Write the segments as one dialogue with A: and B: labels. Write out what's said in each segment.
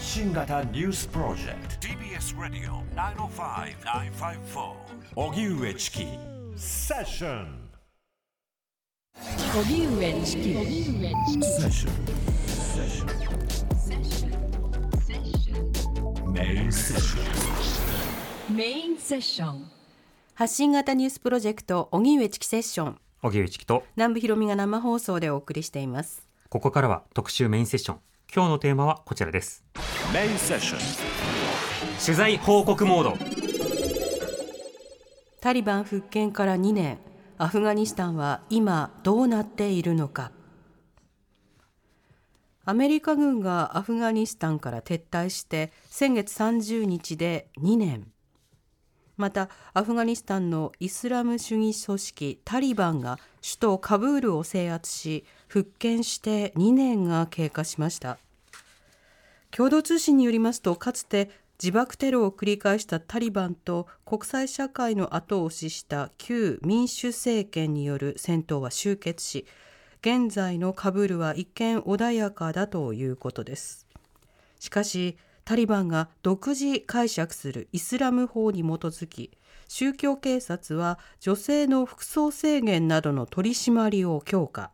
A: 発信型ニュースプロジェクト。TBS ラディオ905-954おぎゅうえちきセッション
B: 荻上チキ。
A: セッションセッションメインセッション
B: メインセッション
C: 発信型ニュースプロジェクト荻上チキセッション。
D: 荻上チキと。
C: 南部ひろみが生放送でお送りしています。
D: ここからは特集メインセッション。今日のテーマはこちらです取材報告モード。
C: タリバン復権から2年アフガニスタンは今どうなっているのか。アメリカ軍がアフガニスタンから撤退して先月30日で2年。またアフガニスタンのイスラム主義組織タリバンが首都カブールを制圧し復権して2年が経過しました共同通信によりますとかつて自爆テロを繰り返したタリバンと国際社会の後押しした旧民主政権による戦闘は終結し現在のカブールは一見穏やかだということです。しかしタリバンが独自解釈するイスラム法に基づき宗教警察は女性の服装制限などの取り締まりを強化。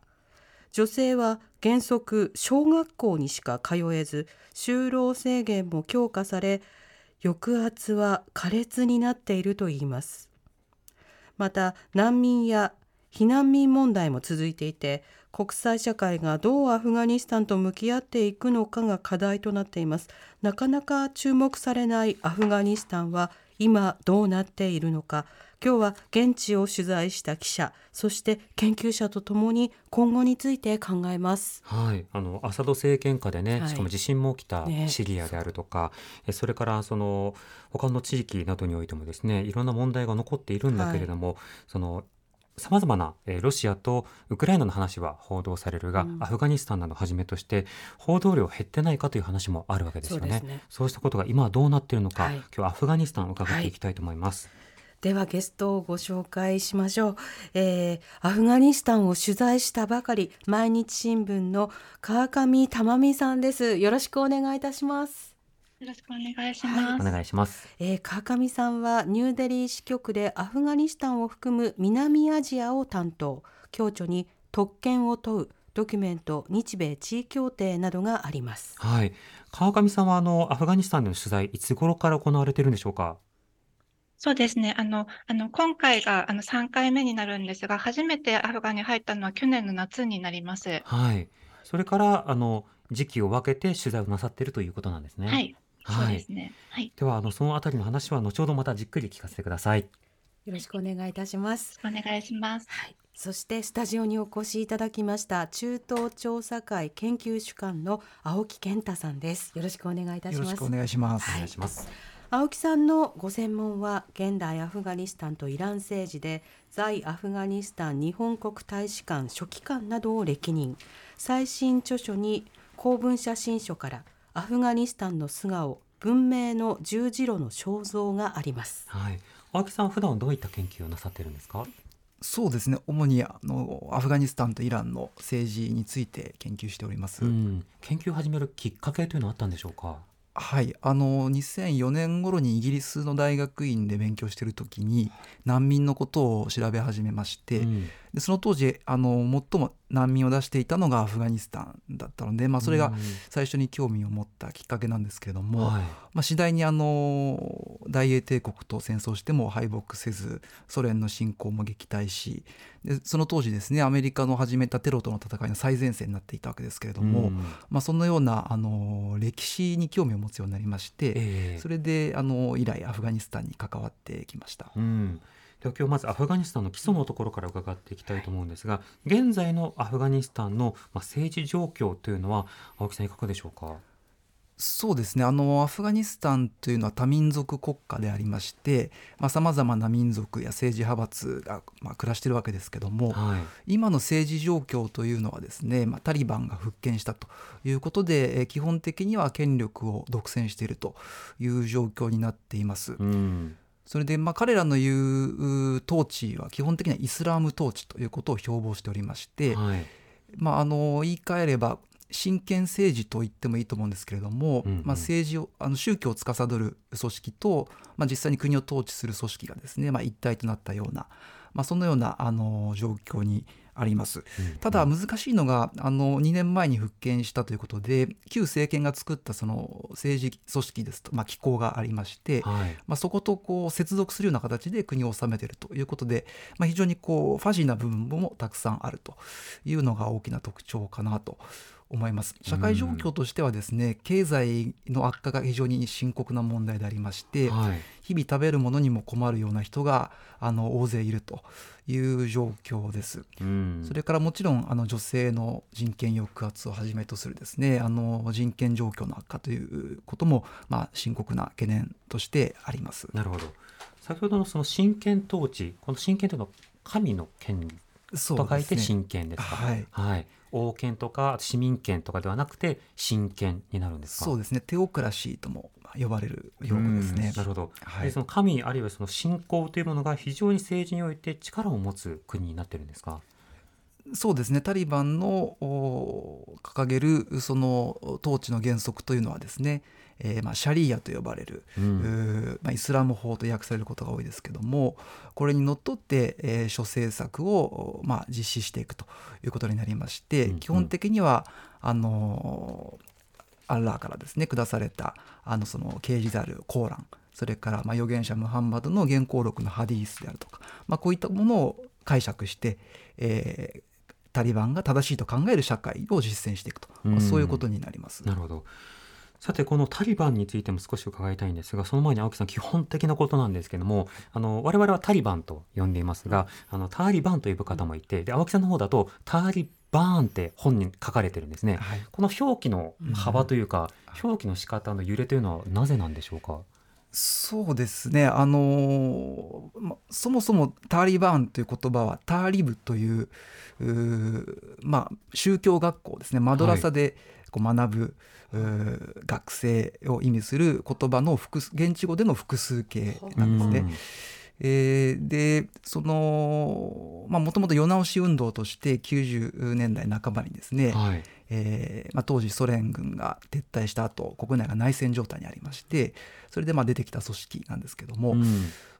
C: 女性は原則小学校にしか通えず就労制限も強化され抑圧は苛烈になっているといいます。また難民や避難民問題も続いていて国際社会がどうアフガニスタンと向き合っていくのかが課題となっています。なかなか注目されないアフガニスタンは今どうなっているのか。今日は現地を取材した記者そして研究者とともに今後について考えます。
D: はい、あのアサド政権下でね、
C: はい。
D: しかも地震も起きた
C: ね。
D: シリアであるとか、えそれからその他の地域などにおいてもですねいろんな問題が残っているんだけれども、そのさまざまな、えーロシアとウクライナの話は報道されるが、
C: うん。
D: アフガニスタンなどをはじめとして報道量減ってないかという話もあるわけですよね。
C: そうね。
D: したことが今はどうなっているのか、
C: はい。
D: 今日はアフガニスタンを伺っていきたいと思います。
C: ではゲストをご紹介しましょう、えーアフガニスタンを取材したばかり毎日新聞の川上珠美さんですよろしくお願いいたします
E: よろしくお願いします。
D: お願いします。
C: えー川上さんはニューデリー支局でアフガニスタンを含む南アジアを担当共著に特権を問うドキュメント日米地位協定などがあります
D: はい、川上さんはあのアフガニスタンでの取材いつ頃から行われているんでしょうか？
E: そうですね。あの、あの、今回があの3回目になるんですが、初めてアフガに入ったのは去年の夏になります。
D: はい。それからあの時期を分けて取材をなさっているということなんですね。
E: は。い。
D: はい
E: そうですね。はい。よ
D: ではあのそのあたりの話は後ほどまたじっくり聞かせてください。
C: よろしくお願いいたします
E: お願いします。
C: はい、そしてスタジオにお越しいただきました中東調査会研究主幹の青木健太さんですよろしくお願いいたします
F: よろしくお願いします。
D: お願いします。
C: 青木さんのご専門は現代アフガニスタンとイラン政治で在アフガニスタン日本国大使館書記官などを歴任最新著書に公文写真書からアフガニスタンの素顔文明の十字路の肖像があります
D: はい。青木さんは普段はどういった研究をなさっているんですか？
F: そうですね。主にあのアフガニスタンとイランの政治について研究しております。
D: うん。研究を始めるきっかけというのはあったんでしょうか？
F: はい、あの2004年頃にイギリスの大学院で勉強している時に難民のことを調べ始めまして、
D: うん
F: でその当時あの最も難民を出していたのがアフガニスタンだったので、まあ、それが最初に興味を持ったきっかけなんですけれども、
D: はい。
F: まあ、次第にあの大英帝国と戦争しても敗北せずソ連の侵攻も撃退しでその当時ですねアメリカの始めたテロとの戦いの最前線になっていたわけですけれども、
D: うん
F: まあ、そのようなあの歴史に興味を持つようになりまして、
D: ええ
F: それであの以来アフガニスタンに関わってきました。
D: うん。では今日まずアフガニスタンの基礎のところから伺っていきたいと思うんですが、現在のアフガニスタンのまあ政治状況というのは青木さんいかがでしょうか？
F: そうですねあのアフガニスタンというのは多民族国家でありましてさまざ、まな民族や政治派閥が、まあ、暮らしているわけですけども、
D: はい。
F: 今の政治状況というのはですね、まあ、タリバンが復権したということでえー基本的には権力を独占しているという状況になっています。
D: うん。
F: それで、まあ、彼らの言うう統治は基本的にはイスラム統治ということを標榜しておりまして、
D: はい。
F: まあ、あの言い換えれば真剣政治と言ってもいいと思うんですけれども、
D: うんうん
F: まあ、政治をあの宗教を司る組織と、まあ、実際に国を統治する組織がですね、まあ、一体となったような、まあ、そのようなあの状況にあります。ただ難しいのがあの2年前に復権したということで旧政権が作ったその政治組織ですと、まあ、機構がありまして、
D: はい
F: まあ、そことこう接続するような形で国を治めているということで、まあ、非常にこうファジーな部分もたくさんあるというのが大きな特徴かなと思います。社会状況としてはですね経済の悪化が非常に深刻な問題でありまして、
D: はい。
F: 日々食べるものにも困るような人があの大勢いるという状況です。
D: うん。
F: それからもちろんあの女性の人権抑圧をはじめとするですねあの人権状況の悪化ということも、まあ、深刻な懸念としてあります。
D: なるほど。先ほどのその真剣統治この真剣というのは神の権利
F: そ
D: と書いて
F: ね。
D: 真剣ですか？
F: はい
D: 王権とか市民権とかではなくて真剣になるんですか？
F: そうですね。テオクラシーとも呼ばれる用語ですね。
D: うん。なるほど、
F: はい。
D: でその神あるいはその信仰というものが非常に政治において力を持つ国になってるんですか？
F: そうですね。タリバンのお掲げるその統治の原則というのはですね、えーまあ、シャリーアと呼ばれる、
D: うん。
F: まあ、イスラム法と訳されることが多いですけどもこれにのっとって、えー諸政策を、まあ、実施していくということになりまして、
D: うんうん。
F: 基本的にはあのーアッラーからですね下されたあのその啓示であるコーランそれからまあ預言者ムハンマドの原稿録のハディースであるとか、まあ、こういったものを解釈して、えータリバンが正しいと考える社会を実践していくと、まあ
D: うん。
F: そういうことになります。
D: なるほどさてこのタリバンについても少し伺いたいんですがその前に青木さん基本的なことなんですけどもあの我々はタリバンと呼んでいますがあのタリバンと呼ぶ方もいてで青木さんの方だとタリバーンって本に書かれてるんですね、
F: はい。
D: この表記の幅というか、表記の仕方の揺れというのはなぜなんでしょうか？
F: そうですね、あのーま、そもそもタリバンという言葉はターリブというまあ、宗教学校ですね。マドラサでこう学ぶ、学生を意味する言葉の複数現地語での複数形なんですね。
D: うん。
F: えーでそのまあもともと世直し運動として90年代半ばにですね、
D: はい。
F: えーまあ、当時ソ連軍が撤退した後国内が内戦状態にありましてそれでまあ出てきた組織なんですけども、
D: うん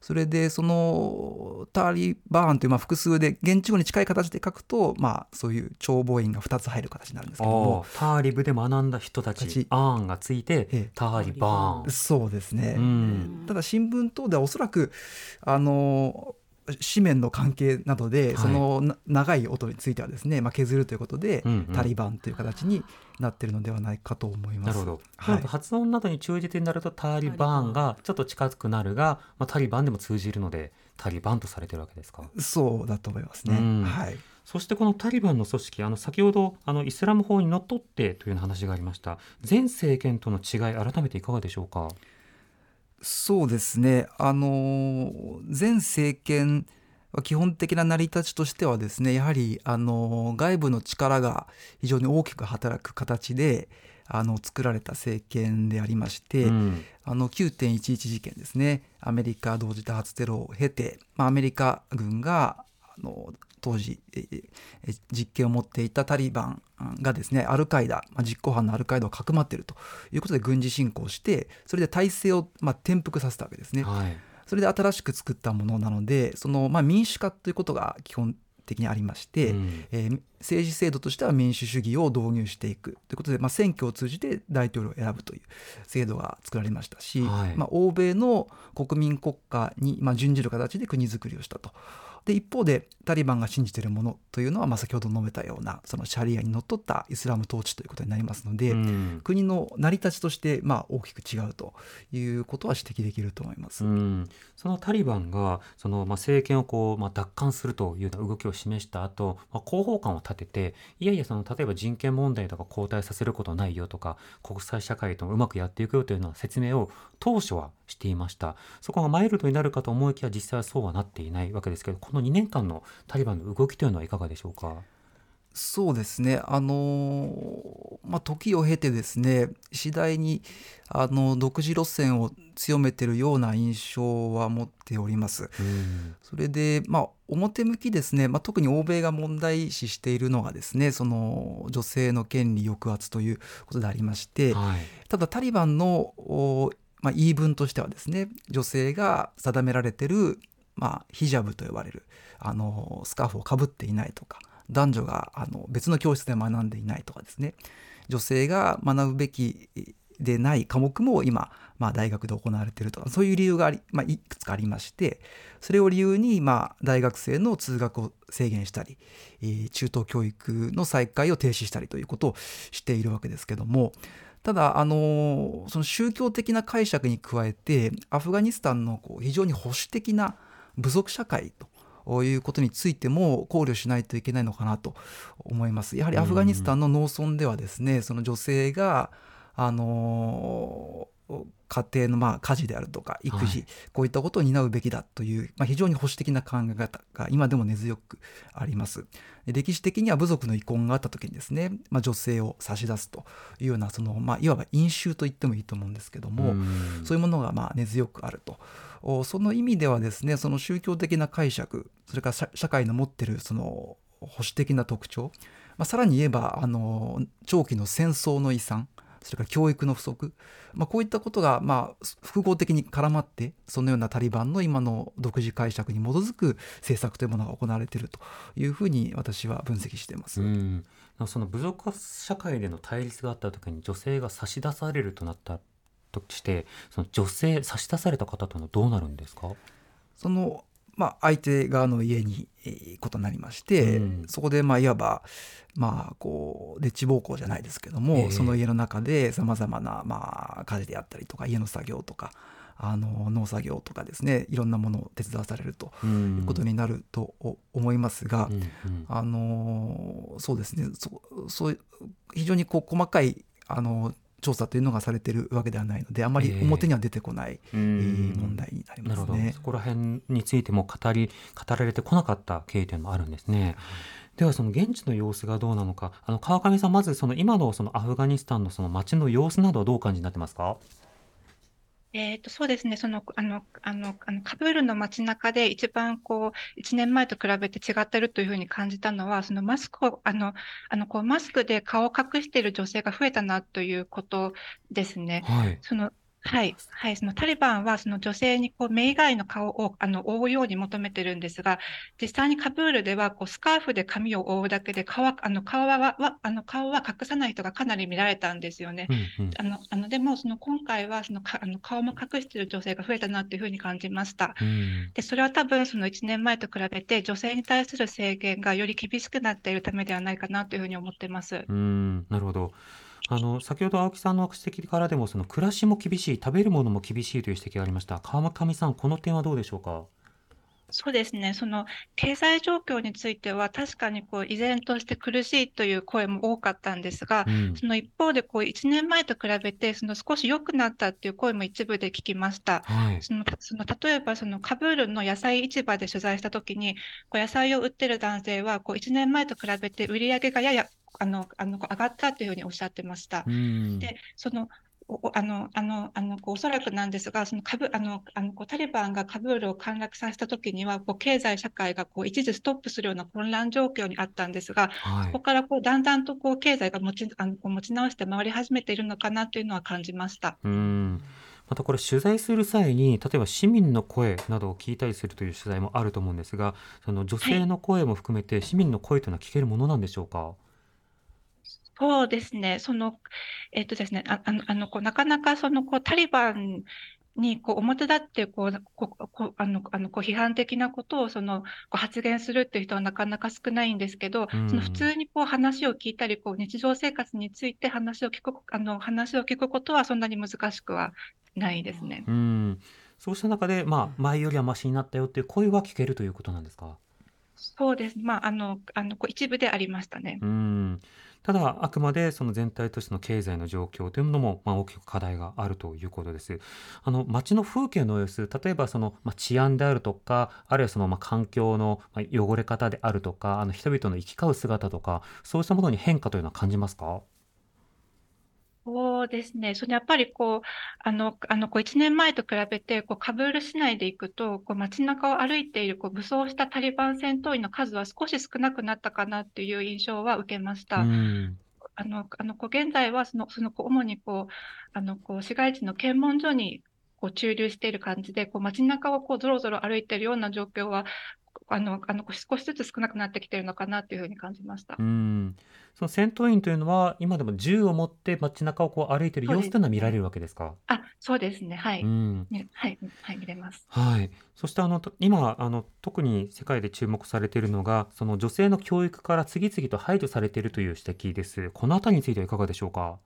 F: それでそのタリバーンというまあ複数で現地語に近い形で書くと、まあ、そういう帳簿員が2つ入る形になるんですけども。
D: ターリブで学んだ人たち
F: たち
D: アーンがついて
F: ええ。
D: ターリバーン。
F: そうですね、
D: うん。
F: ただ新聞等ではおそらくあの紙面の関係などで、
D: い。
F: そのな長い音についてはですね、まあ、削るということで、
D: うんうん。
F: タリバンという形になっているのではないかと思います。
D: なるほど、
F: はい。
D: 発音などに忠実になるとタリバーンがちょっと近くなるが、まあ、タリバンでも通じるのでタリバンとされてるわけですか。
F: そうだと思いますね。
D: うん。
F: はい。
D: そしてこのタリバンの組織あの先ほどあのイスラム法にのっとってという話がありました。前政権との違い改めていかがでしょうか？
F: そうですね、あのー前政権は基本的な成り立ちとしてはですねやはり、あのー外部の力が非常に大きく働く形であの作られた政権でありまして、
D: うん。
F: あの9.11事件ですね。アメリカ同時多発テロを経て、まあ、アメリカ軍があの当時ええ実権を持っていたタリバンがですねアルカイダ、まあ、実行犯のアルカイダをかくまっているということで軍事侵攻してそれで体制を、まあ、転覆させたわけですね。
D: はい
F: それで新しく作ったものなのでその、まあ、民主化ということが基本的にありまして、
D: うん
F: えー政治制度としては民主主義を導入していくということで、まあ、選挙を通じて大統領を選ぶという制度が作られましたし、
D: はい
F: まあ、欧米の国民国家に、まあ、準じる形で国づくりをしたと。で一方でタリバンが信じているものというのは、まあ、先ほど述べたようなそのシャリアにのっとったイスラム統治ということになりますので、
D: うん
F: 国の成り立ちとして、まあ、大きく違うということは指摘できると思います。
D: うん、そのタリバンがその、まあ、政権をこう、まあ、奪還するというような動きを示した後、まあ広報官を立てていやいやその例えば人権問題とか後退させることないよとか国際社会とうまくやっていくよというような説明を当初はしていました。そこがマイルドになるかと思いきや実際はそうはなっていないわけですけどこの2年間のタリバンの動きというのはいかがでしょうか？
F: そうですね、あのまあ、時を経てですね次第にあの独自路線を強めてるような印象は持っております。
D: うん。
F: それで、まあ、表向きですね、まあ、特に欧米が問題視しているのがですねその女性の権利抑圧ということでありまして、
D: はい。
F: ただタリバンの、おまあ、言い分としてはですね女性が定められてる、まあ、ヒジャブと呼ばれるあのスカーフをかぶっていないとか男女があの別の教室で学んでいないとかですね。女性が学ぶべきでない科目も今、まあ、大学で行われているとかそういう理由があり、まあ、いくつかありましてそれを理由に、まあ、大学生の通学を制限したり、えー中等教育の再開を停止したりということをしているわけですけどもただあのその宗教的な解釈に加えてアフガニスタンのこう非常に保守的な部族社会ということについても考慮しないといけないのかなと思います。やはりアフガニスタンの農村ではですねその女性があの家庭のまあ家事であるとか育児、
D: はい
F: こういったことを担うべきだという、まあ、非常に保守的な考え方が今でも根強くあります。で歴史的には部族の遺恨があった時にですね、まあ、女性を差し出すというようなその、まあ、いわば飲酒と言ってもいいと思うんですけども、
D: うん
F: そういうものがまあ根強くあると。おその意味ではですねその宗教的な解釈それから社社会の持ってるその保守的な特徴、まあ、さらに言えばあの長期の戦争の遺産それから教育の不足、まあ、こういったことがまあ複合的に絡まってそのようなタリバンの今の独自解釈に基づく政策というものが行われているというふうに私は分析しています。
D: うん、その部族社会での対立があった時に女性が差し出されるとなったとしてその女性差し出された方というのはどうなるんですか？
F: その、まあ、相手側の家に、えーことになりまして、
D: うん。
F: そこでまあいわばまあこうでっち奉公じゃないですけども、
D: ええ。
F: その家の中でさまざまなまあ家事であったりとか家の作業とかあの農作業とかですねいろんなものを手伝わされると
D: う
F: いうん。ことになるとお思いますが、
D: うんうん。
F: あのそうですねそそう非常にこう細かいあの調査というのがされているわけではないのであまり
D: ええ。
F: 表には出てこない、問題になりますね。
D: そこら辺についても語り語られてこなかった経緯というのもあるんですね。ではその現地の様子がどうなのか。あの川上さんまずその今のそのアフガニスタンのその街の様子などはどうお感じになってますか？
E: えーと、そうですね、その、あの、あの、あのカブールの街中で一番こう、1年前と比べて違ってるというふうに感じたのは、そのマスクを、あの、あの、こう、マスクで顔を隠している女性が増えたなということですね。
D: はい。
E: その、はい、はい、そのタリバンはその女性にこう目以外の顔をあの覆うように求めてるんですが、実際にカブールではこうスカーフで髪を覆うだけで顔はあの顔ははあの顔は隠さない人がかなり見られたんですよね。
D: うんうん
E: あのあのでもその今回はそのかあの顔も隠している女性が増えたなというふうに感じました。
D: うん
E: でそれは多分その1年前と比べて女性に対する制限がより厳しくなっているためではないかなというふうに思っています。
D: うんなるほど。あの先ほど青木さんの指摘からでもその暮らしも厳しい食べるものも厳しいという指摘がありました。川上さんこの点はどうでしょうか？
E: そうですね、その経済状況については、確かにこう依然として苦しいという声も多かったんですが、
D: うん。
E: その一方でこう1年前と比べて、その少し良くなったっていう声も一部で聞きました。
D: はい。
E: そのその例えばそのカブールの野菜市場で取材したときに、こう野菜を売ってる男性は、こう1年前と比べて売り上げがややあのあの上がったというふうにおっしゃってました。
D: うん
E: で、その、あの、あの、あの、こうおそらくなんですが、そのカブ、あの、あの、こうタリバンがカブールを陥落させたときには、こう経済社会がこう一時ストップするような混乱状況にあったんですが、
D: はい
E: そこからこうだんだんとこう経済が持ち、あの、こう持ち直して回り始めているのかなというのは感じました。
D: うんまたこれ取材する際に例えば市民の声などを聞いたりするという取材もあると思うんですがその女性の声も含めて市民の声というのは聞けるものなんでしょうか？
E: そうですね、その、えっとですね、ああの、あのこうなかなかそのこうタリバンにこう表立ってこうこうあのあのこう批判的なことをそのこう発言するっていう人はなかなか少ないんですけど、
D: うん
E: その普通にこう話を聞いたりこう日常生活について話を聞くあの話を聞くことはそんなに難しくはないですね。
D: うんそうした中で、まあ、前よりはマシになったよっていう声は聞けるということなんですか？
E: そうです。まああのあのこう一部でありましたね。
D: うんただあくまでその全体としての経済の状況というものもまあ大きく課題があるということです。あの街の風景の様子例えばそのまあ治安であるとかあるいはそのまあ環境のま汚れ方であるとかあの人々の行き交う姿とかそうしたものに変化というのは感じますか？
E: そうですね。そのやっぱりこう、あの、あの、こう1年前と比べて、こう、カブール市内で行くと、こう、街中を歩いている、こう、武装したタリバン戦闘員の数は少し少なくなったかなっていう印象は受けまし
D: う
E: た。
D: ん
E: あの、あの、こう、現在は、その、その、こう主にこう、あの、こう、市街地の検問所に、こう、駐留している感じで、こう、街中をこう、ぞろぞろ歩いているような状況は、あの、あの、少しずつ少なくなってきているのかなっていうふうに感じました
D: う。んその戦闘員というのは今でも銃を持って街中をこう歩いている様子というのは見られるわけですか？
E: あ、そうですね。は
D: う
E: い。
D: ん
E: ねはい、はい、見れます。
D: はい、そしてあのと今あの特に世界で注目されているのがその女性の教育から次々と排除されているという指摘です。このあたりについてはいかがでしょうか？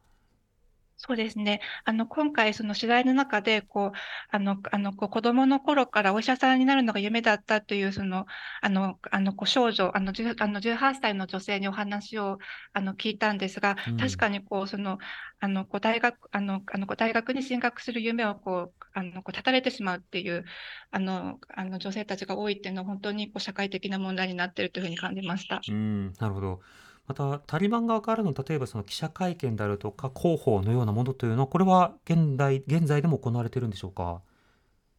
E: そうですね。あの、今回、その取材の中で、こう、あの、あの、こう、子供の頃からお医者さんになるのが夢だったという、その、あの、あの、こう、少女、あの、10あの18歳の女性にお話を、あの、聞いたんですが、
D: うん
E: 確かに、こう、その、あの、こう、大学、あの、あの、こう大学に進学する夢を、こう、あの、こう、絶たれてしまうっていう、あの、あの、女性たちが多いっていうのは、本当に、こう、社会的な問題になっているというふうに感じました。
D: うん、なるほど。またタリバン側からの例えばその記者会見であるとか広報のようなものというのはこれは現代現在でも行われているんでしょうか？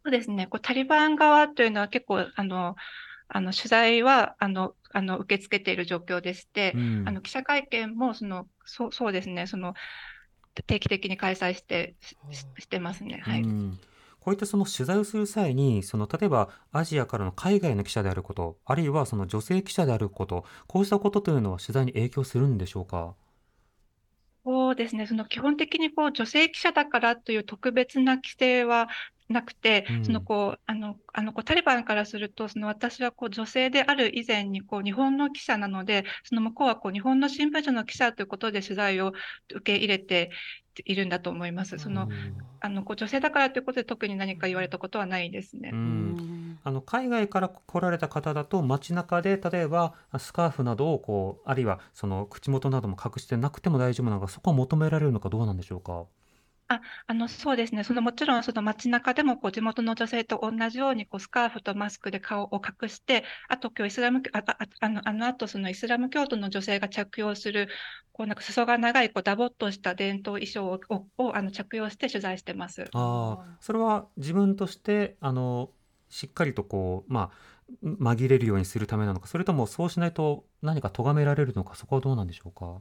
E: そうですね。こうタリバン側というのは結構、あの、あの取材はあのあの受け付けている状況でして
D: う、ん
E: あの記者会見もそのそうそうですね、その定期的に開催してしてますね。はい。
D: うんこういったその取材をする際にその例えばアジアからの海外の記者であることあるいはその女性記者であることこうしたことというのは取材に影響するんでしょうか？
E: そうですね。その基本的にこう女性記者だからという特別な規制はなくて、
D: うん
E: そのこうあのあのこうタリバンからすると、その私はこう女性である以前にこう日本の記者なので、その向こうはこう日本の新聞社の記者ということで取材を受け入れているんだと思います。そのあのこう女性だからということで特に何か言われたことはないですね
D: う。
C: うんん
D: あの海外から来られた方だと街中で例えばスカーフなどをこうあるいはその口元なども隠してなくても大丈夫なのかそこは求められるのかどうなんでしょうか？
E: ああのそうですね、そのもちろんその街中でもこう地元の女性と同じようにこうスカーフとマスクで顔を隠して、あと今日イスラムあああのあの後そのイスラム教徒の女性が着用するこうなんか裾が長いこうダボっとした伝統衣装をををあの着用して取材してます。
D: ああ、それは自分としてあのしっかりとこうまあ紛れるようにするためなのかそれともそうしないと何か咎められるのかそこはどうなんでしょうか？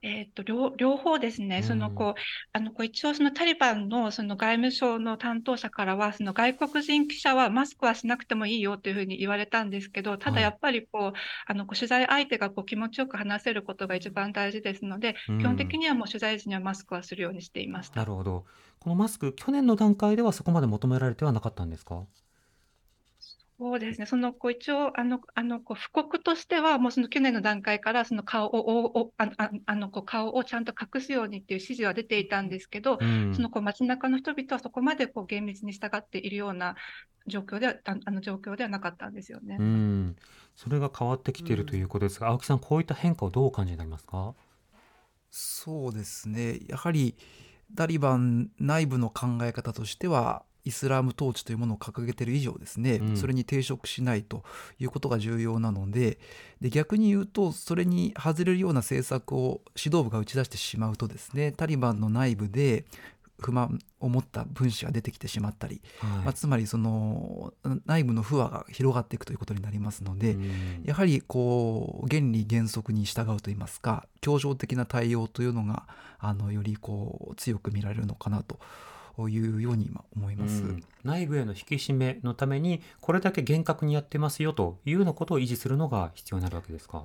E: えっと両両方ですね、その
D: うん
E: こうあのこう一応そのタリバンのその外務省の担当者からは、その外国人記者はマスクはしなくてもいいよというふうに言われたんですけど、た
D: はい
E: だやっぱりこうあのこう取材相手がこう気持ちよく話せることが一番大事ですので、
D: うん
E: 基本的にはもう取材時にはマスクはするようにしていました。
D: なるほど。このマスク去年の段階ではそこまで求められてはなかったんですか？
E: そうですね、そのこう一応あのあのこう布告としては、もうその去年の段階からその顔をおおあああのこう顔をちゃんと隠すようにっていう指示は出ていたんですけど、
D: うん。
E: そのこう街中の人々はそこまでこう厳密に従っているような状況ではああの状況ではなかったんですよね。
D: うん、それが変わってきているということですが、青木さんこういった変化をどうお感じになりますか？
F: そうですね。やはりタリバン内部の考え方としてはイスラム統治というものを掲げている以上ですね、
D: うん。
F: それに抵触しないということが重要なのでで逆に言うとそれに外れるような政策を指導部が打ち出してしまうとですねタリバンの内部で不満を持った分子が出てきてしまったり、
D: はい。
F: まあ、つまりその内部の不和が広がっていくということになりますので、
D: うん。
F: やはりこう原理原則に従うといいますか協情的な対応というのがあのよりこう強く見られるのかなというように今思います。
D: うん内部への引き締めのためにこれだけ厳格にやってますよというようなことを維持するのが必要になるわけですか？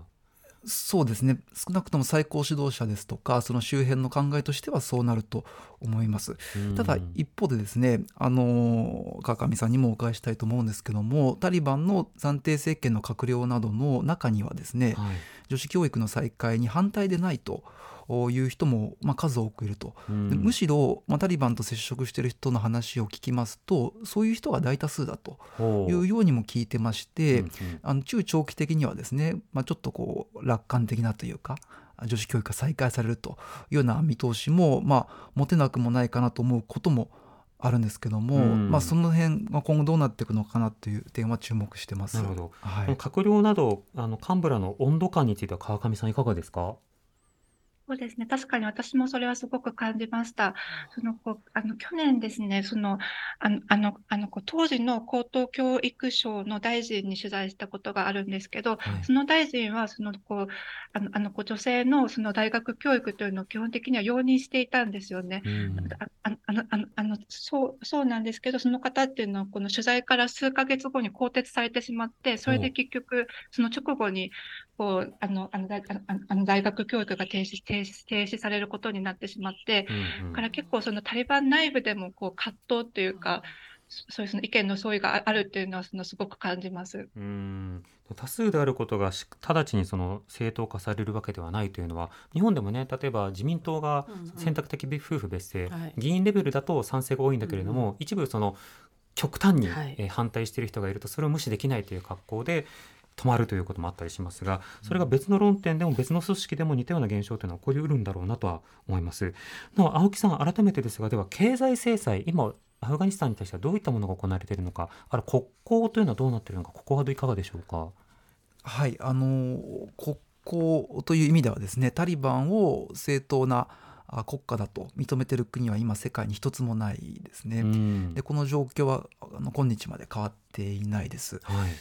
F: そうですね少なくとも最高指導者ですとかその周辺の考えとしてはそうなると思います。
D: うん
F: ただ一方でですねあの川上さんにもお伺いしたいと思うんですけどもタリバンの暫定政権の閣僚などの中にはですね
D: はい
F: 女子教育の再開に反対でないという人も、まあ、数多くいると、
D: うん。
F: でむしろ、まあ、タリバンと接触している人の話を聞きますとそういう人が大多数だというようにも聞いてまして、
D: うんうん。
F: あの中長期的にはですね、まあ、ちょっとこう楽観的なというか女子教育が再開されるというような見通しも、まあ、持てなくもないかなと思うこともあるんですけども、
D: うん。
F: まあ、その辺が今後どうなっていくのかなという点は注目してます。
D: なるほど。
F: はい。
D: 閣僚などあの幹部らの温度感については川上さんいかがですか？
E: そうですね。確かに私もそれはすごく感じました。その、こう、あの、去年ですね、その、あの、あの、あのこう当時の高等教育省の大臣に取材したことがあるんですけど、
D: はい
E: その大臣は、その、こう、あの、あの、こう女性のその大学教育というのを基本的には容認していたんですよね。
D: うん
E: あああの、あの、あの、そう、そうなんですけど、その方っていうのは、この取材から数ヶ月後に更迭されてしまって、それで結局、その直後に、こう、あの、あの、大あの大学教育が停止、停止、停止されることになってしまって、
D: うんうん。
E: だから結構そのタリバン内部でも、こう、葛藤っていうか、そそういうその意見の相違がああるっていうのは、そのすごく感じます。
D: うん。多数であることがし直ちにその正当化されるわけではないというのは日本でもね例えば自民党が選択的夫婦別姓、
C: はい。
D: 議員レベルだと賛成が多いんだけれども、一部その極端に、反対している人がいるとそれを無視できないという格好で止まるということもあったりしますがそれが別の論点でも別の組織でも似たような現象というのは起こりうるんだろうなとは思います。なお青木さん改めてですがでは経済制裁今アフガニスタンに対してはどういったものが行われているのかある国交というのはどうなっているのかここはいかがでしょうか？
F: はい、あの国交という意味ではですねタリバンを正当なあ国家だと認めている国は今世界に一つもないですね。
D: うん
F: でこの状況はあの今日まで変わっていないです。
D: はい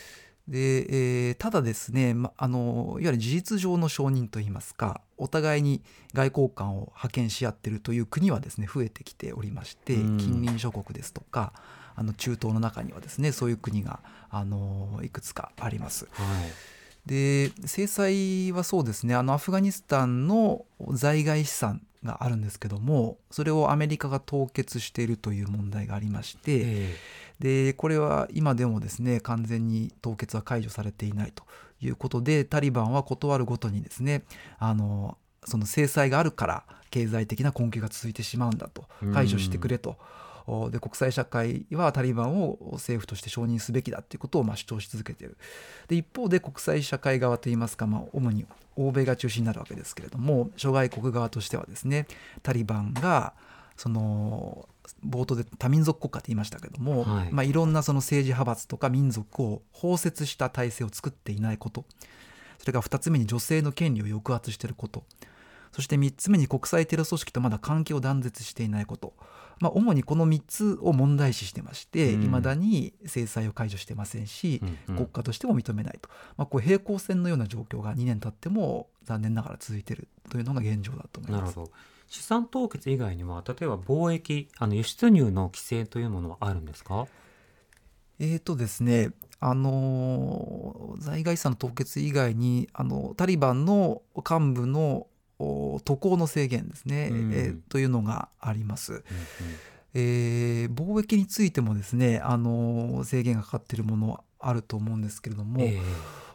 F: で、えーただですね、ま、あのいわゆる事実上の承認といいますかお互いに外交官を派遣し合っているという国はですね増えてきておりまして
D: うん
F: 近隣諸国ですとかあの中東の中にはですねそういう国があのいくつかあります。
D: はい
F: で制裁はそうですねあのアフガニスタンの在外資産があるんですけどもそれをアメリカが凍結しているという問題がありまして、
D: え
F: でこれは今でもですね完全に凍結は解除されていないということでタリバンは断るごとにですねあのその制裁があるから経済的な困窮が続いてしまうんだと
D: うん
F: 解除してくれと。おで国際社会はタリバンを政府として承認すべきだということをまあ主張し続けている。で一方で国際社会側といいますか、まあ、主に欧米が中心になるわけですけれども諸外国側としてはですねタリバンがその冒頭で多民族国家って言いましたけども、
D: はい。
F: いまあ、いろんなその政治派閥とか民族を包摂した体制を作っていないこと。それから2つ目に女性の権利を抑圧していることそして3つ目に国際テロ組織とまだ関係を断絶していないこと、まあ、主にこの3つを問題視してましてい
D: うん。
F: ま、未だに制裁を解除してませんし、
D: うんうん。
F: 国家としても認めないと、まあ、こう平行線のような状況が2年経っても残念ながら続いているというのが現状だと思います。
D: 資産凍結以外には例えば貿易あの輸出入の規制というものはあるんですか？
F: えーとですね、あのー在外資産の凍結以外にあのタリバンの幹部のお渡航の制限ですね、
D: うん。
F: えーというのがあります。
D: うんうん。
F: えー貿易についてもですね、あのー制限がかかっているものあると思うんですけれども、
D: え。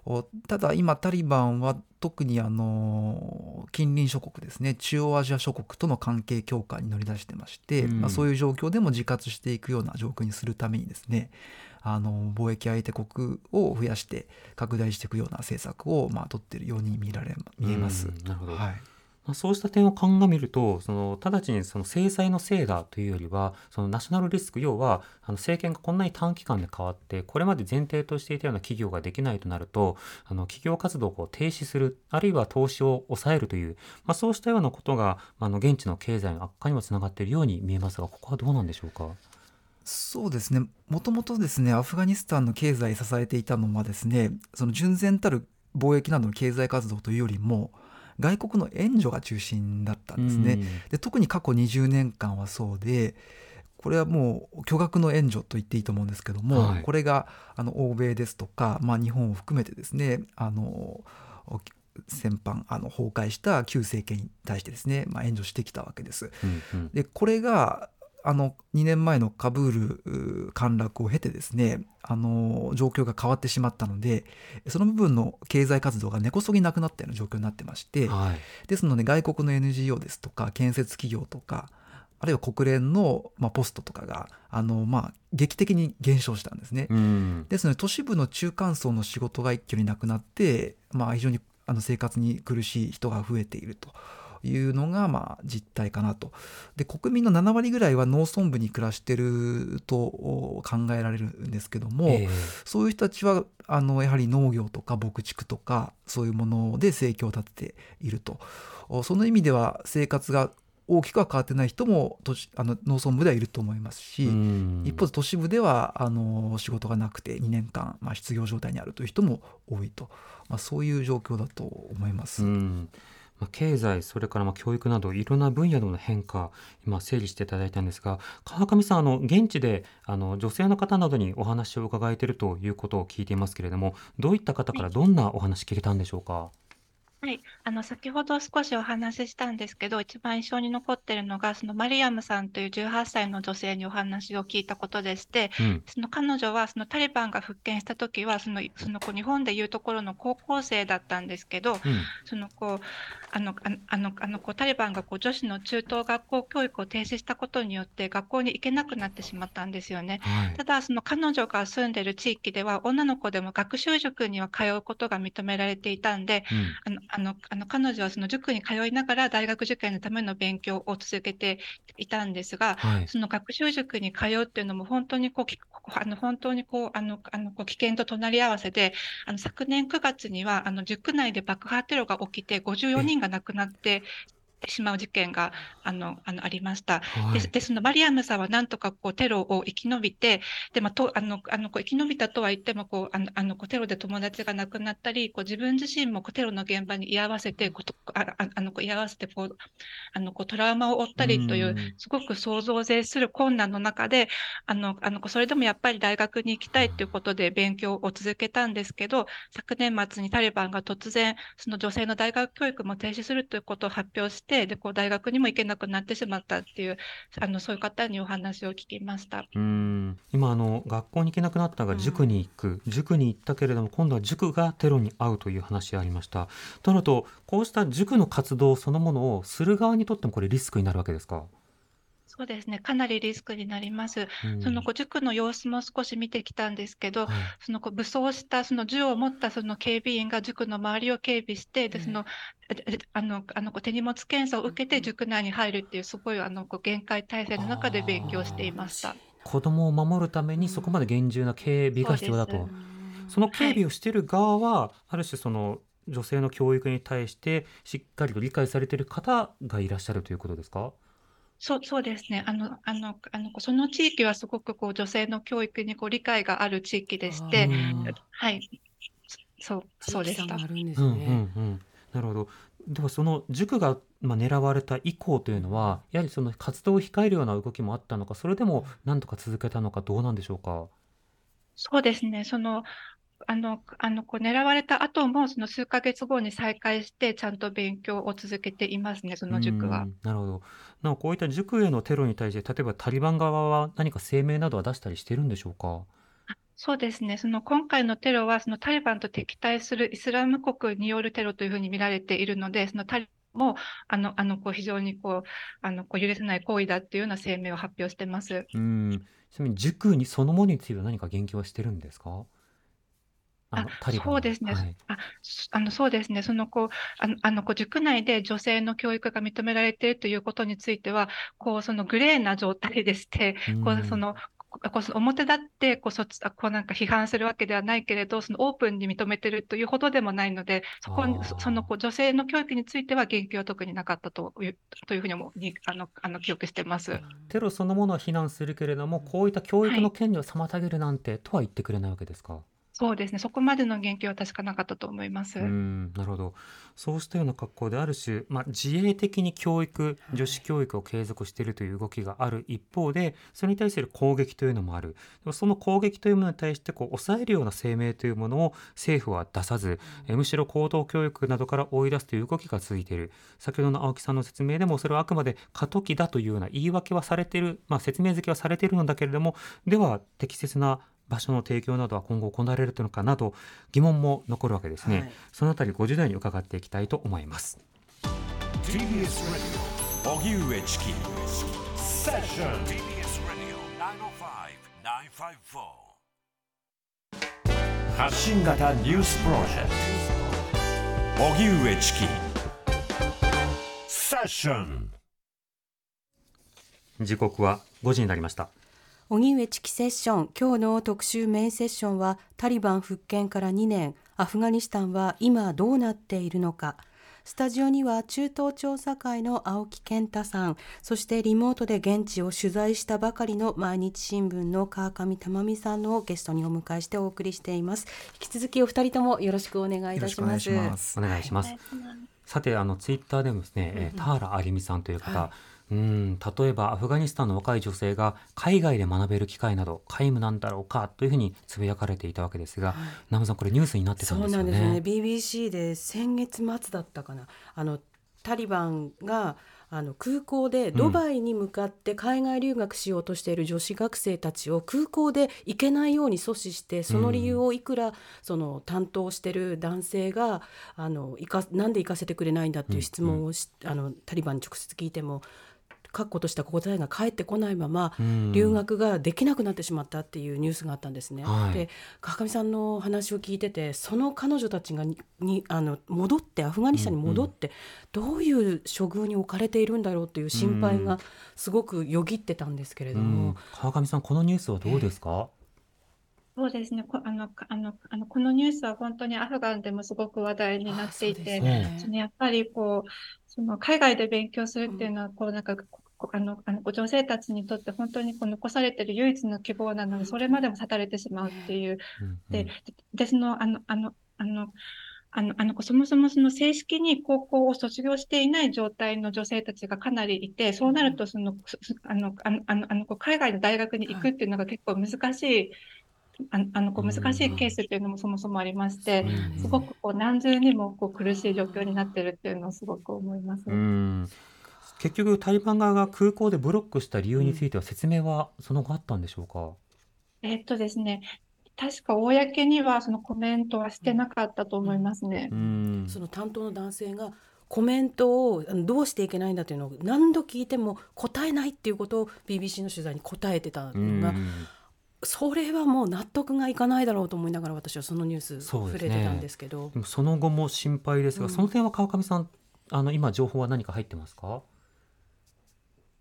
F: おただ今タリバンは特にあの近隣諸国ですね中央アジア諸国との関係強化に乗り出してまして、
D: うん。
F: まあ、そういう状況でも自活していくような状況にするためにですねあの貿易相手国を増やして拡大していくような政策をまあ取っているように見られ見えます。
D: うん。なるほど。
F: はい
D: まあ、そうした点を鑑みるとその直ちにその制裁のせいだというよりはそのナショナルリスク要はあの政権がこんなに短期間で変わってこれまで前提としていたような企業ができないとなるとあの企業活動をこう停止するあるいは投資を抑えるという、まあ、そうしたようなことがあの現地の経済の悪化にもつながっているように見えますがここはどうなんでしょうか？
F: そうですねもともとですねアフガニスタンの経済支えていたのはですねその純然たる貿易などの経済活動というよりも外国の援助が中心だったんですね。で特に過去20年間はそうでこれはもう巨額の援助と言っていいと思うんですけども、
D: はい
F: これがあの欧米ですとか、まあ、日本を含めてですねあの先般あの崩壊した旧政権に対してですね、まあ、援助してきたわけです。
D: うんうん
F: でこれがあの2年前のカブールう陥落を経てですねあの状況が変わってしまったのでその部分の経済活動が根こそぎなくなったような状況になってまして、
D: はい。
F: ですので外国の NGO ですとか建設企業とかあるいは国連の、まあ、ポストとかがあの、まあ、劇的に減少したんですね。
D: うん。
F: ですので都市部の中間層の仕事が一挙になくなって、まあ、非常にあの生活に苦しい人が増えているというのがまあ実態かなと。で国民の7割ぐらいは農村部に暮らしてるとお考えられるんですけども、
D: ええ。
F: そういう人たちはあのやはり農業とか牧畜とかそういうもので生計を立てていると。おその意味では生活が大きくは変わってない人も都市あの農村部ではいると思いますし、
D: うん。
F: 一方で都市部ではあの仕事がなくて2年間、まあ、失業状態にあるという人も多いと、まあ、そういう状況だと思います。
D: うんまあ、経済それからまあ教育などいろんな分野での変化今整理していただいたんですが川上さんあの現地であの女性の方などにお話を伺えているということを聞いていますけれどもどういった方からどんなお話聞けたんでしょうか？
E: はい、あの先ほど少しお話ししたんですけど、一番印象に残っているのが、そのマリアムさんという18歳の女性にお話を聞いたことでして、
D: うん。
E: その彼女はそのタリバンが復権した時は、そのそのこう日本でいうところの高校生だったんですけど、
D: うん。
E: そのこうあのあのあのあのこうタリバンがこう女子の中等学校教育を停止したことによって学校に行けなくなってしまったんですよね。
D: はい。
E: ただ、その彼女が住んでいる地域では、女の子でも学習塾には通うことが認められていたんで、
D: うん。
E: あのあのあの彼女はその塾に通いながら大学受験のための勉強を続けていたんですが、
D: はい。
E: その学習塾に通うっていうのも本当にこうきあの本当にこうあのあのこう危険と隣り合わせで、あの昨年9月にはあの塾内で爆破テロが起きて54人が亡くなってしまう事件があのあのありました。
D: はい
E: ででそのマリアムさんはなんとかこうテロを生き延びて、でまあ、とあのあのこう生き延びたとは言ってもこうあのあのこうテロで友達が亡くなったり、こう自分自身もこうテロの現場に居合わせてこうとあああのこう居合わせてこうあのこうトラウマを負ったりといううんすごく想像を絶する困難の中で、あのあのこうそれでもやっぱり大学に行きたいということで勉強を続けたんですけど、昨年末にタリバンが突然、その女性の大学教育も停止するということを発表して、でこう大学にも行けなくなってしまったっていう、あのそういう方にお話を聞きました。
D: うん。今あの学校に行けなくなったが
E: うん。
D: 塾に行く、塾に行ったけれども今度は塾がテロに遭うという話がありました。となるとこうした塾の活動そのものをする側にとってもこれリスクになるわけですか、
E: そうですね、かなりリスクになります。
D: うん。
E: そのこう塾の様子も少し見てきたんですけど、
D: はい。
E: そのこう武装したその銃を持ったその警備員が塾の周りを警備して、でそのええあのあのこう手荷物検査を受けて塾内に入るっていう、すごいあのこう厳戒態勢の中で勉強していました。
D: 子供を守るためにそこまで厳重な警備が必要だと。
E: そ
D: その警備をしている側は、ある種その女性の教育に対してしっかりと理解されている方がいらっしゃるということですか？
E: そうそうですね。あの、あの、あの、その地域はすごくこう女性の教育にこう理解がある地域でして、
D: うん
E: はい。そう、そうでした
C: す
D: うんうん
C: ね。
D: うん、なるほどではその塾がまあ狙われた以降というのはやはりその活動を控えるような動きもあったのかそれでも何とか続けたのかどうなんでしょうか？
E: そうですね。その、あの、あの、こう狙われた後も、その数ヶ月後に再開して、ちゃんと勉強を続けていますね、その塾は
D: う。んなるほどなおこういった塾へのテロに対して例えばタリバン側は何か声明などは出したりしてるんでしょうか？
E: そうですね。その今回のテロは、そのタリバンと敵対するイスラム国によるテロというふうに見られているので、そのタリバンも、あの、あの、こう非常にこう、あの、こう許せない行為だっていうような声明を発表してます。
D: うんちなみに塾にそのものについては何か言及はしてるんですか？あ
E: あ
D: のタリバン
E: そうですね。
D: はい
E: あ、そあの、そうですね。その、こう、あの、あの、こう、塾内で女性の教育が認められているということについては、こう、そのグレーな状態でして、こ
D: うん
E: う、その、ここう表立ってこうそこうなんか批判するわけではないけれど、そのオープンに認めているというほどでもないので、そこそそのこう女性の教育については言及は特になかったというというふうにもにあのあの記憶してます。
D: テロそのものは非難するけれどもこういった教育の権利を妨げるなんてとは言ってくれないわけですか？
E: そうですね、そこまでの言及は確かなかったと思います。
D: うん、なるほど。そうしたような格好である種、まあ、自衛的に教育、女子教育を継続しているという動きがある一方で、それに対する攻撃というのもある。でもその攻撃というものに対してこう抑えるような声明というものを政府は出さず、えむしろ高等教育などから追い出すという動きが続いている。先ほどの青木さんの説明でも、それはあくまで過渡期だというような言い訳はされている、まあ、説明付けはされているのだけれども、では適切な場所の提供などは今後行われるのかなど疑問も残るわけですね、
C: はい。
D: そのあたり50代に伺っていきたいと思います。
A: TBS Radio 荻上チキ。セッション TBS Radio 905-954発信型ニュースプロジェクト。荻上チキ。セッション
D: 時刻は5時になりました
C: 荻上チキセッション今日の特集メインセッションはタリバン復権から2年アフガニスタンは今どうなっているのか。スタジオには中東調査会の青木健太さんそしてリモートで現地を取材したばかりの毎日新聞の川上珠美さんのゲストにお迎えしてお送りしています。引き続きお二人ともよろしくお願いいた
F: しくお願い
C: します。
D: お願いします、さてあのツイッターでもですね、えー田原有美さんという方、
C: は
D: うん例えばアフガニスタンの若い女性が海外で学べる機会など皆無なんだろうかというふうにつぶやかれていたわけですが、ナムさんこれニュースになってたん
C: そう
D: ですよね。
C: なんですよね。BBC で先月末だったかな。あのタリバンがあの空港でドバイに向かって海外留学しようとしている女子学生たちを空港で行けないように阻止してその理由をいくらその担当してる男性があの行かなんで行かせてくれないんだっていう質問をし、あのタリバンに直接聞いても確固とした答えが返ってこないまま
D: うん。
C: 留学ができなくなってしまったっていうニュースがあったんですね。
D: はい。
C: で川上さんの話を聞いててその彼女たちがににあの戻ってアフガニスタンに戻って、どういう処遇に置かれているんだろうっていう心配がすごくよぎってたんですけれど
D: う
C: も
D: ん、川上さんこのニュースはどうですか、
E: そうですね、こあのあのあのこのニュースは本当にアフガンでもすごく話題になっていて、
C: あそ
E: のやっぱりこうその海外で勉強するっていうのは、こうなんかあのあの女性たちにとって本当にこう残されている唯一の希望なのに、それまでも断たれてしまうっていう。で、で、その、あの、あの、あの、あの、あの、そもそもその正式に高校を卒業していない状態の女性たちがかなりいて、そうなると、その、そあの、あの、あの、あの海外の大学に行くっていうのが結構難しい、あの、あのこう難しいケースっていうのもそもそもありまして、
D: うん。
E: すごくこう何重にもこう苦しい状況になってるっていうのをすごく思います。
D: うん。結局タリバン側が空港でブロックした理由については説明はその後あったんでしょうか、
E: えっとですね、確か公にはそのコメントはしてなかったと思いますね。
D: うん。
C: その担当の男性がコメントをあのどうしていけないんだというのを何度聞いても答えないっていうことを BBC の取材に答えてた
D: うん。
C: のが、それはもう納得がいかないだろうと思いながら私はそのニュース触れてたんですけど。
D: その後も心配ですが、
C: うん
D: その点は川上さんあの今情報は何か入ってますか？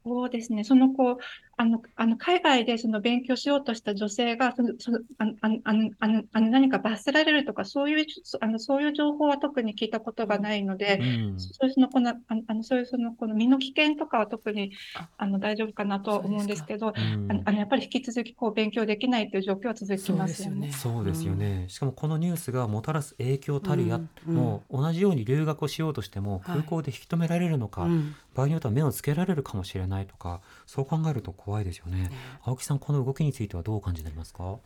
E: そうですね。そのこう、あの、あの海外でその勉強しようとした女性が、その、その、あの、あの、あの、あのあの何か罰せられるとか、そういう、そあの、そういう情報は特に聞いたことがないので、
D: うん。
E: そういうその、この、あの、そういうその、この身の危険とかは特に
C: あ、
E: あの、大丈夫かなとは思うんですけど、
D: うん。
E: あの、あのやっぱり引き続きこう勉強できないという状況は続きますよね。
D: そうですよね、しかもこのニュースがもたらす影響たるや、
C: うん。
D: もう同じように留学をしようとしても
C: はい。
D: 空港で引き止められるのか、
C: うん。
D: 場合によっては目をつけられるかもしれないとかそう考えると怖いですよね。青木さんこの動きについてはどうお感じになりますか？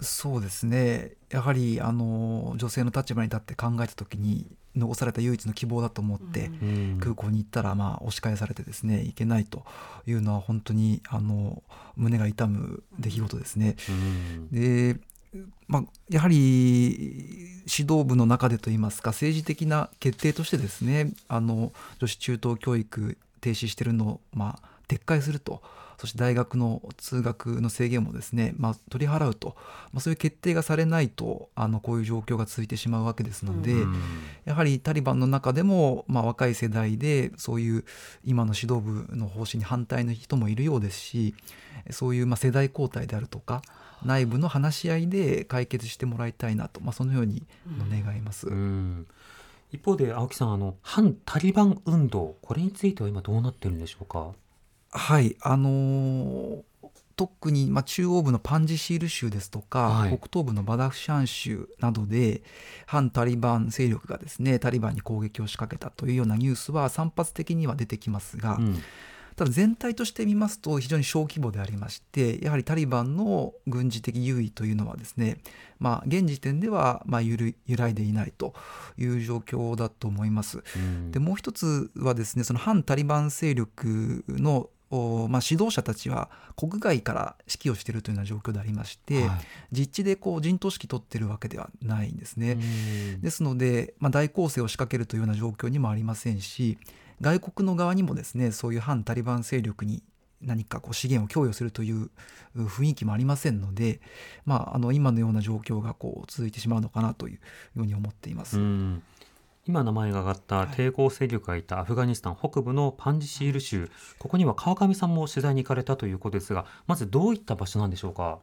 F: そうですね。やはりあの女性の立場に立って考えた時に残された唯一の希望だと思って、空港に行ったらまあ押し返されてですね行けないというのは本当にあの胸が痛む出来事ですね。
D: うん。
F: でまあ、やはり指導部の中でといいますか政治的な決定としてですねあの女子中等教育停止しているのを、まあ、撤回するとそして大学の通学の制限もですね、まあ、取り払うと、まあ、そういう決定がされないとあのこういう状況が続いてしまうわけですので、
D: うん
F: やはりタリバンの中でも、まあ、若い世代でそういう今の指導部の方針に反対の人もいるようですしそういうまあ世代交代であるとか内部の話し合いで解決してもらいたいなと、まあ、そのように願います。
D: うん。一方で青木さんあの反タリバン運動これについては今どうなってるんでしょうか？
F: はいあのー特に、まあ、中央部のパンジシール州ですとか、
D: はい。
F: 北東部のバダフシャン州などで反タリバン勢力がですねタリバンに攻撃を仕掛けたというようなニュースは散発的には出てきますが、
D: うん。
F: ただ全体として見ますと非常に小規模でありましてやはりタリバンの軍事的優位というのはですね、まあ、現時点ではまあ揺る揺らいでいないという状況だと思います。
D: うん。
F: でもう一つはですねその反タリバン勢力のおまあ、指導者たちは国外から指揮をしているというような状況でありまして、
D: はい
F: 実地でこう陣頭指揮取ってるわけではないんですね。
D: うん
F: ですので、まあ、大攻勢を仕掛けるというような状況にもありませんし外国の側にもですねそういう反タリバン勢力に何かこう資源を供与するというう雰囲気もありませんので、まあ、あの今のような状況がこう続いてしまうのかなというように思っています。
D: うん今名前が挙がった抵抗勢力がいたアフガニスタン北部のパンジシール州。ここには川上さんも取材に行かれたということですがまずどういった場所なんでしょうか？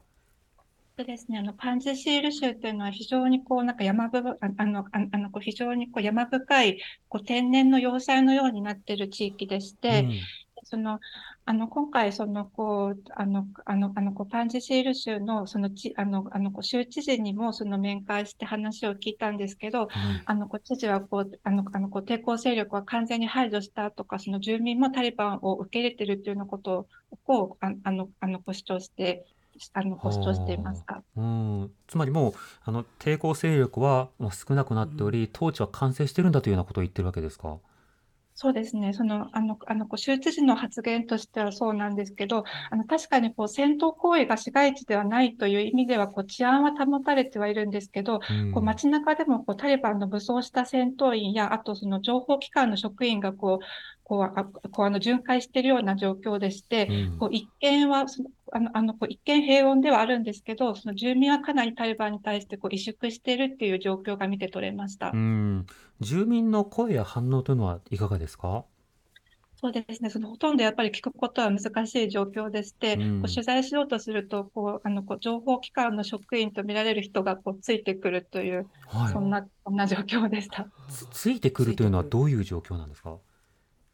E: そうですね、あのパンジシール州というのは非常にこうなんか山ぶああのああのこう非常にこう山深いこう天然の要塞のようになっている地域でして、
D: うん。
E: そのあの今回そのこうあのあのあのこうパンジシール州のそのちあのあのこう州知事にもその面会して話を聞いたんですけど、
D: はい
E: あのこう知事はこうあのあのこう抵抗勢力は完全に排除したとか、その住民もタリバンを受け入れているというようなことをこうああのあのこう主張してあのこう主張していますか？
D: うん、つまりもうあの抵抗勢力はまあ少なくなっており、統治は完成してるんだというようなことを言ってるわけですか？
E: そうですね。その、あの、あの、こう州知事の発言としてはそうなんですけど、あの、確かにこう、戦闘行為が市街地ではないという意味では、こう、治安は保たれてはいるんですけど、
D: うん
E: こう、街中でも、こう、タリバンの武装した戦闘員や、あと、その情報機関の職員が、こう、こう、あこう、あの、巡回しているような状況でして、
D: うん
E: こう、一見は、そのあの、あの、こう、一見平穏ではあるんですけど、その住民はかなりタリバンに対して、こう、萎縮しているっていう状況が見て取れました
D: う。ん、住民の声や反応というのはいかがですか？
E: そうですね。そのほとんどやっぱり聞くことは難しい状況でして、
D: うん
E: こう取材しようとすると、こう、あの、こう情報機関の職員と見られる人がこうついてくるという、
D: はい
E: そんな、そんな状況でした。
D: つついてくるというのはどういう状況なんですか？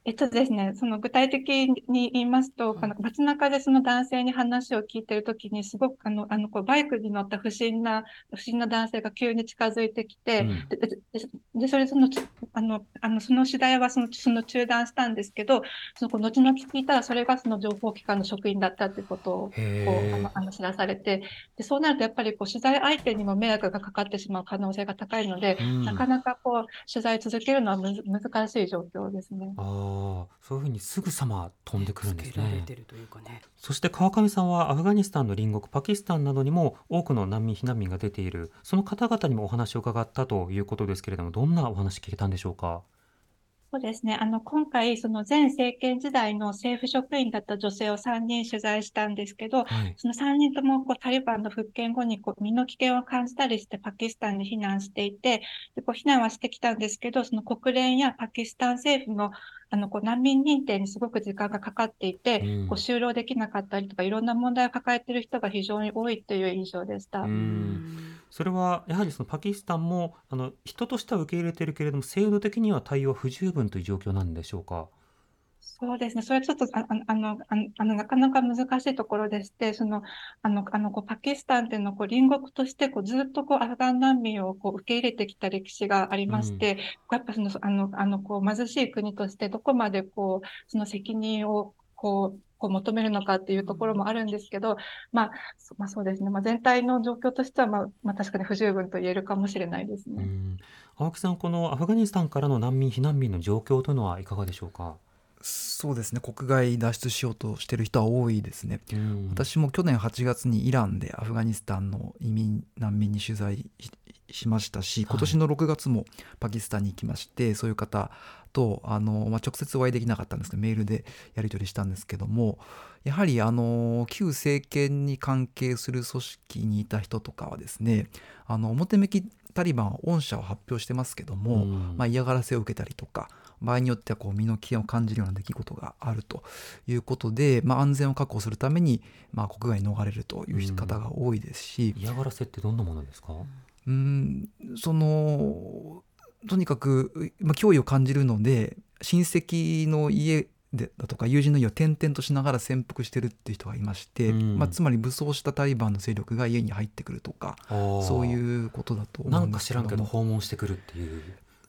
E: えっとですね、その具体的に言いますと、あの街中でその男性に話を聞いているときに、すごくあの、あの、こうバイクに乗った不審な、不審な男性が急に近づいてきて、
D: うん。
E: で、でそれその、つあの、あの、その次第はその、その中断したんですけど、その、後々聞いたら、それがその情報機関の職員だったということを、
D: へ
E: こう、あ
D: え
E: の、あの知らされて、で、そうなるとやっぱりこう、取材相手にも迷惑がかかってしまう可能性が高いので、
D: うん。
E: なかなかこう、取材続けるのはむず難しい状況ですね。
D: ああ、そういうふうにすぐさま飛んでくるんです。ね。そして川上さんはアフガニスタンの隣国パキスタンなどにも多くの難民避難民が出ているその方々にもお話を伺ったということですけれどもどんなお話聞けたんでしょうか？
E: そうですね。あの、今回、その前政権時代の政府職員だった女性を3人取材したんですけど、
D: はい。
E: その3人ともこうタリバンの復権後にこう身の危険を感じたりしてパキスタンに避難していて、でこう避難はしてきたんですけど、その国連やパキスタン政府のあのこう難民認定にすごく時間がかかっていて、
D: うん
E: こう就労できなかったりとか、いろんな問題を抱えている人が非常に多いという印象でした。
D: うんそれはやはりそのパキスタンもあの人としては受け入れてるけれども制度的には対応は不十分という状況なんでしょうか？
E: そうですね。それはちょっと、あああの、あの、なかなか難しいところでして、その、あの、あの、こう、パキスタンっていうのは、こう、隣国として、こう、ずっと、こう、アフガン難民を、こう、受け入れてきた歴史がありまして、やっぱその、あの、あの、こう、貧しい国として、どこまで、こう、その責任を、こう、こう求めるのかっていうところもあるんですけど、まあ、そまあ、そうですね。まあ、全体の状況としては、まあ、まあ、確かに不十分と言えるかもしれないですね。
D: うん青木さんこのアフガニスタンからの難民避難民の状況というのはいかがでしょうか？
F: そうですね国外脱出しようとしてる人は多いですね。
D: うん
F: 私も去年8月にイランでアフガニスタンの移民難民に取材ししましたし今年の6月もパキスタンに行きまして、そういう方とあの、まあ、直接お会いできなかったんですけどメールでやり取りしたんですけどもやはりあの旧政権に関係する組織にいた人とかはですねあの表向きタリバンは恩赦を発表してますけども、
D: うん。
F: まあ、嫌がらせを受けたりとか場合によってはこう身の危険を感じるような出来事があるということで、まあ、安全を確保するために、まあ、国外に逃れるという方が多いですし、
D: 嫌がらせってどんなものですか？
F: うん、そのとにかく、まあ、脅威を感じるので親戚の家でだとか友人の家を転々としながら潜伏してるっていう人がいまして、
D: うん。
F: まあ、つまり武装したタリバンの勢力が家に入ってくるとかそう
D: う
F: いうことだと思
D: なんか知らんけど訪問してくるっていう。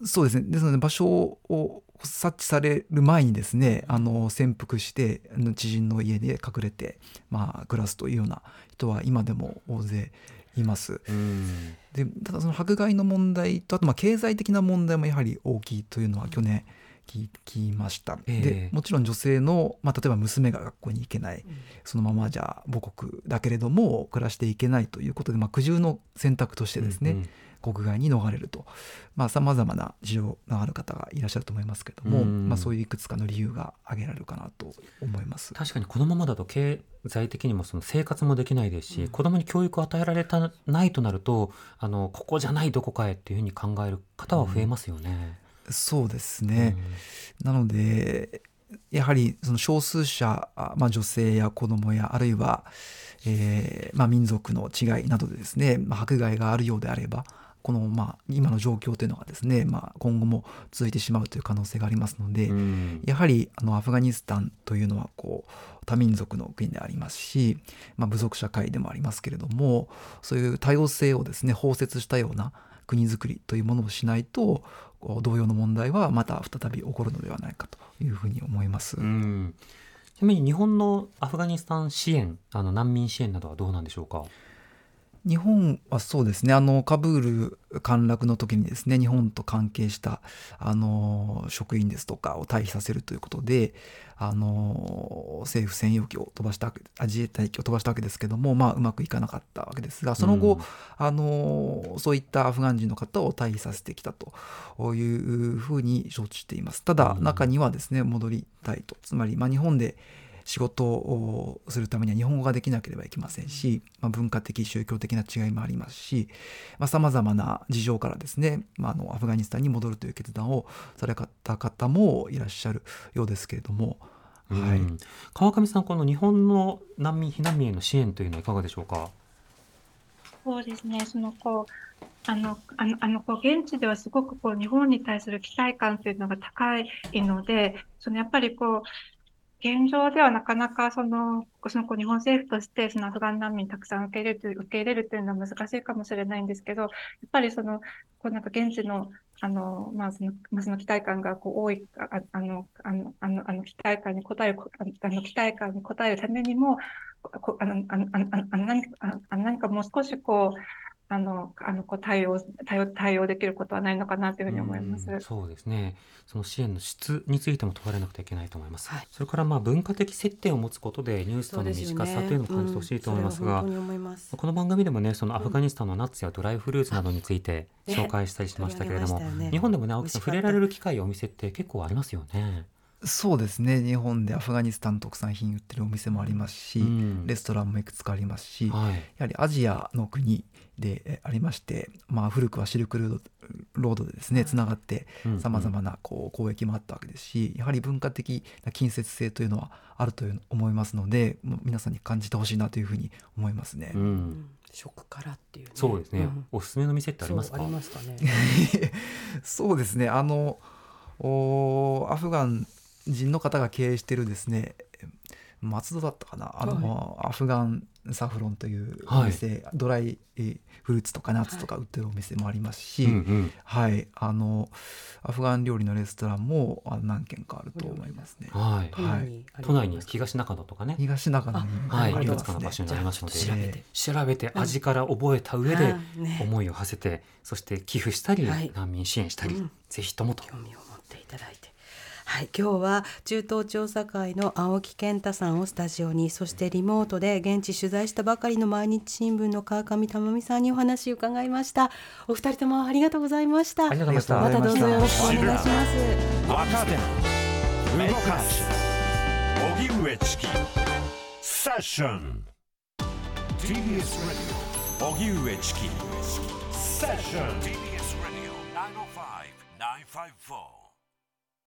F: そうですね。ですので場所を察知される前にですねあの潜伏して知人の家で隠れて、まあ、暮らすというような人は今でも大勢います。
D: うん。
F: でただその迫害の問題とあとまあ経済的な問題もやはり大きいというのは去年聞きました、
D: ええ。
F: でもちろん女性の、まあ、例えば娘が学校に行けない、そのままじゃ母国だけれども暮らしていけないということで、まあ、苦渋の選択としてですね、
D: うんうん
F: 国外に逃れると。さまざ、まな事情がある方がいらっしゃると思いますけれども、
D: うん。
F: まあ、そういういくつかの理由が挙げられるかなと思います。
D: 確かにこのままだと経済的にもその生活もできないですし、子供に教育を与えられたないとなるとあのここじゃないどこかへっていうふうに考える方は増えますよね。
F: そうですね、なのでやはりその少数者、あまあ、女性や子供やあるいは、えーまあ、民族の違いなどでですね、まあ、迫害があるようであればこの、まあ、今の状況というのがですね、まあ、今後も続いてしまうという可能性がありますので、
D: うん
F: やはりあのアフガニスタンというのはこう多民族の国でありますし、まあ、部族社会でもありますけれどもそういう多様性をですね包摂したような国づくりというものをしないと同様の問題はまた再び起こるのではないかというふうに思います。
D: うんちなみに日本のアフガニスタン支援あの難民支援などはどうなんでしょうか？
F: 日本はそうですね。あのカブール陥落の時にですね日本と関係したあの職員ですとかを退避させるということであの政府専用機を飛ばした自衛隊機を飛ばしたわけですけども、まあ、うまくいかなかったわけですがその後、
D: うん。
F: あのそういったアフガン人の方を退避させてきたというふうに承知しています。ただ
D: うん。
F: 中にはですね戻りたいと。つまり、まあ、日本で仕事をするためには日本語ができなければいけませんし、まあ、文化的宗教的な違いもありますしさまざ、まな事情からですね、まあ、あのアフガニスタンに戻るという決断をされた方もいらっしゃるようですけれども、はい。
D: うん川上さんこの日本の難民避難民への支援というのはいかがでしょうか？
E: そうですね、そのこう、あの、あの、あのこう現地ではすごくこう日本に対する期待感というのが高いので、そのやっぱりこう、現状ではなかなかその、その日本政府としてそのアフガン難民たくさん受け入れる、受け入れるというのは難しいかもしれないんですけど、やっぱりその、こうなんか現地の、あの、まあその、まあその期待感がこう多い、ああの、あの、あの、あの期待感に応える、あの期待感に応えるためにも、こあの、あの、あの、あの何か、あの何かもう少しこう、あの、あの、こう対応、対応、対応できることはないのかなというふうに思います。
D: うんそうですね。その支援の質についても問われなくてはいけないと思います。
C: はい
D: それからまあ文化的接点を持つことでニュースとの身近さというのを感じてほしいと思いますが、
C: うんそれは本当に思います
D: この番組でもねそのアフガニスタンのナッツやドライフルーツなどについて
C: ね
D: 紹介したりしましたけれども、
C: 取り上げましたよね
D: 日本でもね青木さん触れられる機会やお店って結構ありますよね。
F: そうですね日本でアフガニスタン特産品売ってるお店もありますし、
D: うん
F: レストランもいくつかありますし、
D: はい。
F: やはりアジアの国でえありまして、まあ、古くはシルクロードロードでですねつながって
D: うん
F: さまざまなこう交易もあったわけですしやはり文化的な近接性というのはあるという思いますので皆さんに感じてほしいなというふうに思いますね。
D: う。
C: うん。ん食からっていうね、
D: そうですね、
C: ん。
D: おすすめの店ってありますか？
C: そうありますかね。
F: そうですね。あのおアフガン人の方が経営してるですね松戸だったかな。あの、アフガンサフロンというお店、ドライえーフルーツとかナッツとか売ってるお店もありますし、
D: うんうん。
F: はい、あのアフガン料理のレストランもあ何軒かあると思いますね。
D: はい。
C: 都内にあります
D: 都内に東中野とかね。
F: 東中野に
D: はい
F: あります。
D: い。くつかの場所にありますので
C: 調べて
D: 調べて味から覚えた上で思いを馳せてそして寄付したり
C: はい。
D: 難民支援したり
C: うん。
D: ぜひともと。
C: 興味を持っていただいて。はい、今日は中東調査会の青木健太さんをスタジオにそしてリモートで現地取材したばかりの毎日新聞の川上珠美さんにお話を伺いました。お二人ともありがとうございました。
D: ありがとうございました。
C: またどうぞよろしくお願いします
A: 若手動かす荻上チキセッション TBS ラディオ荻上チキセッション TBS ラディオ905-954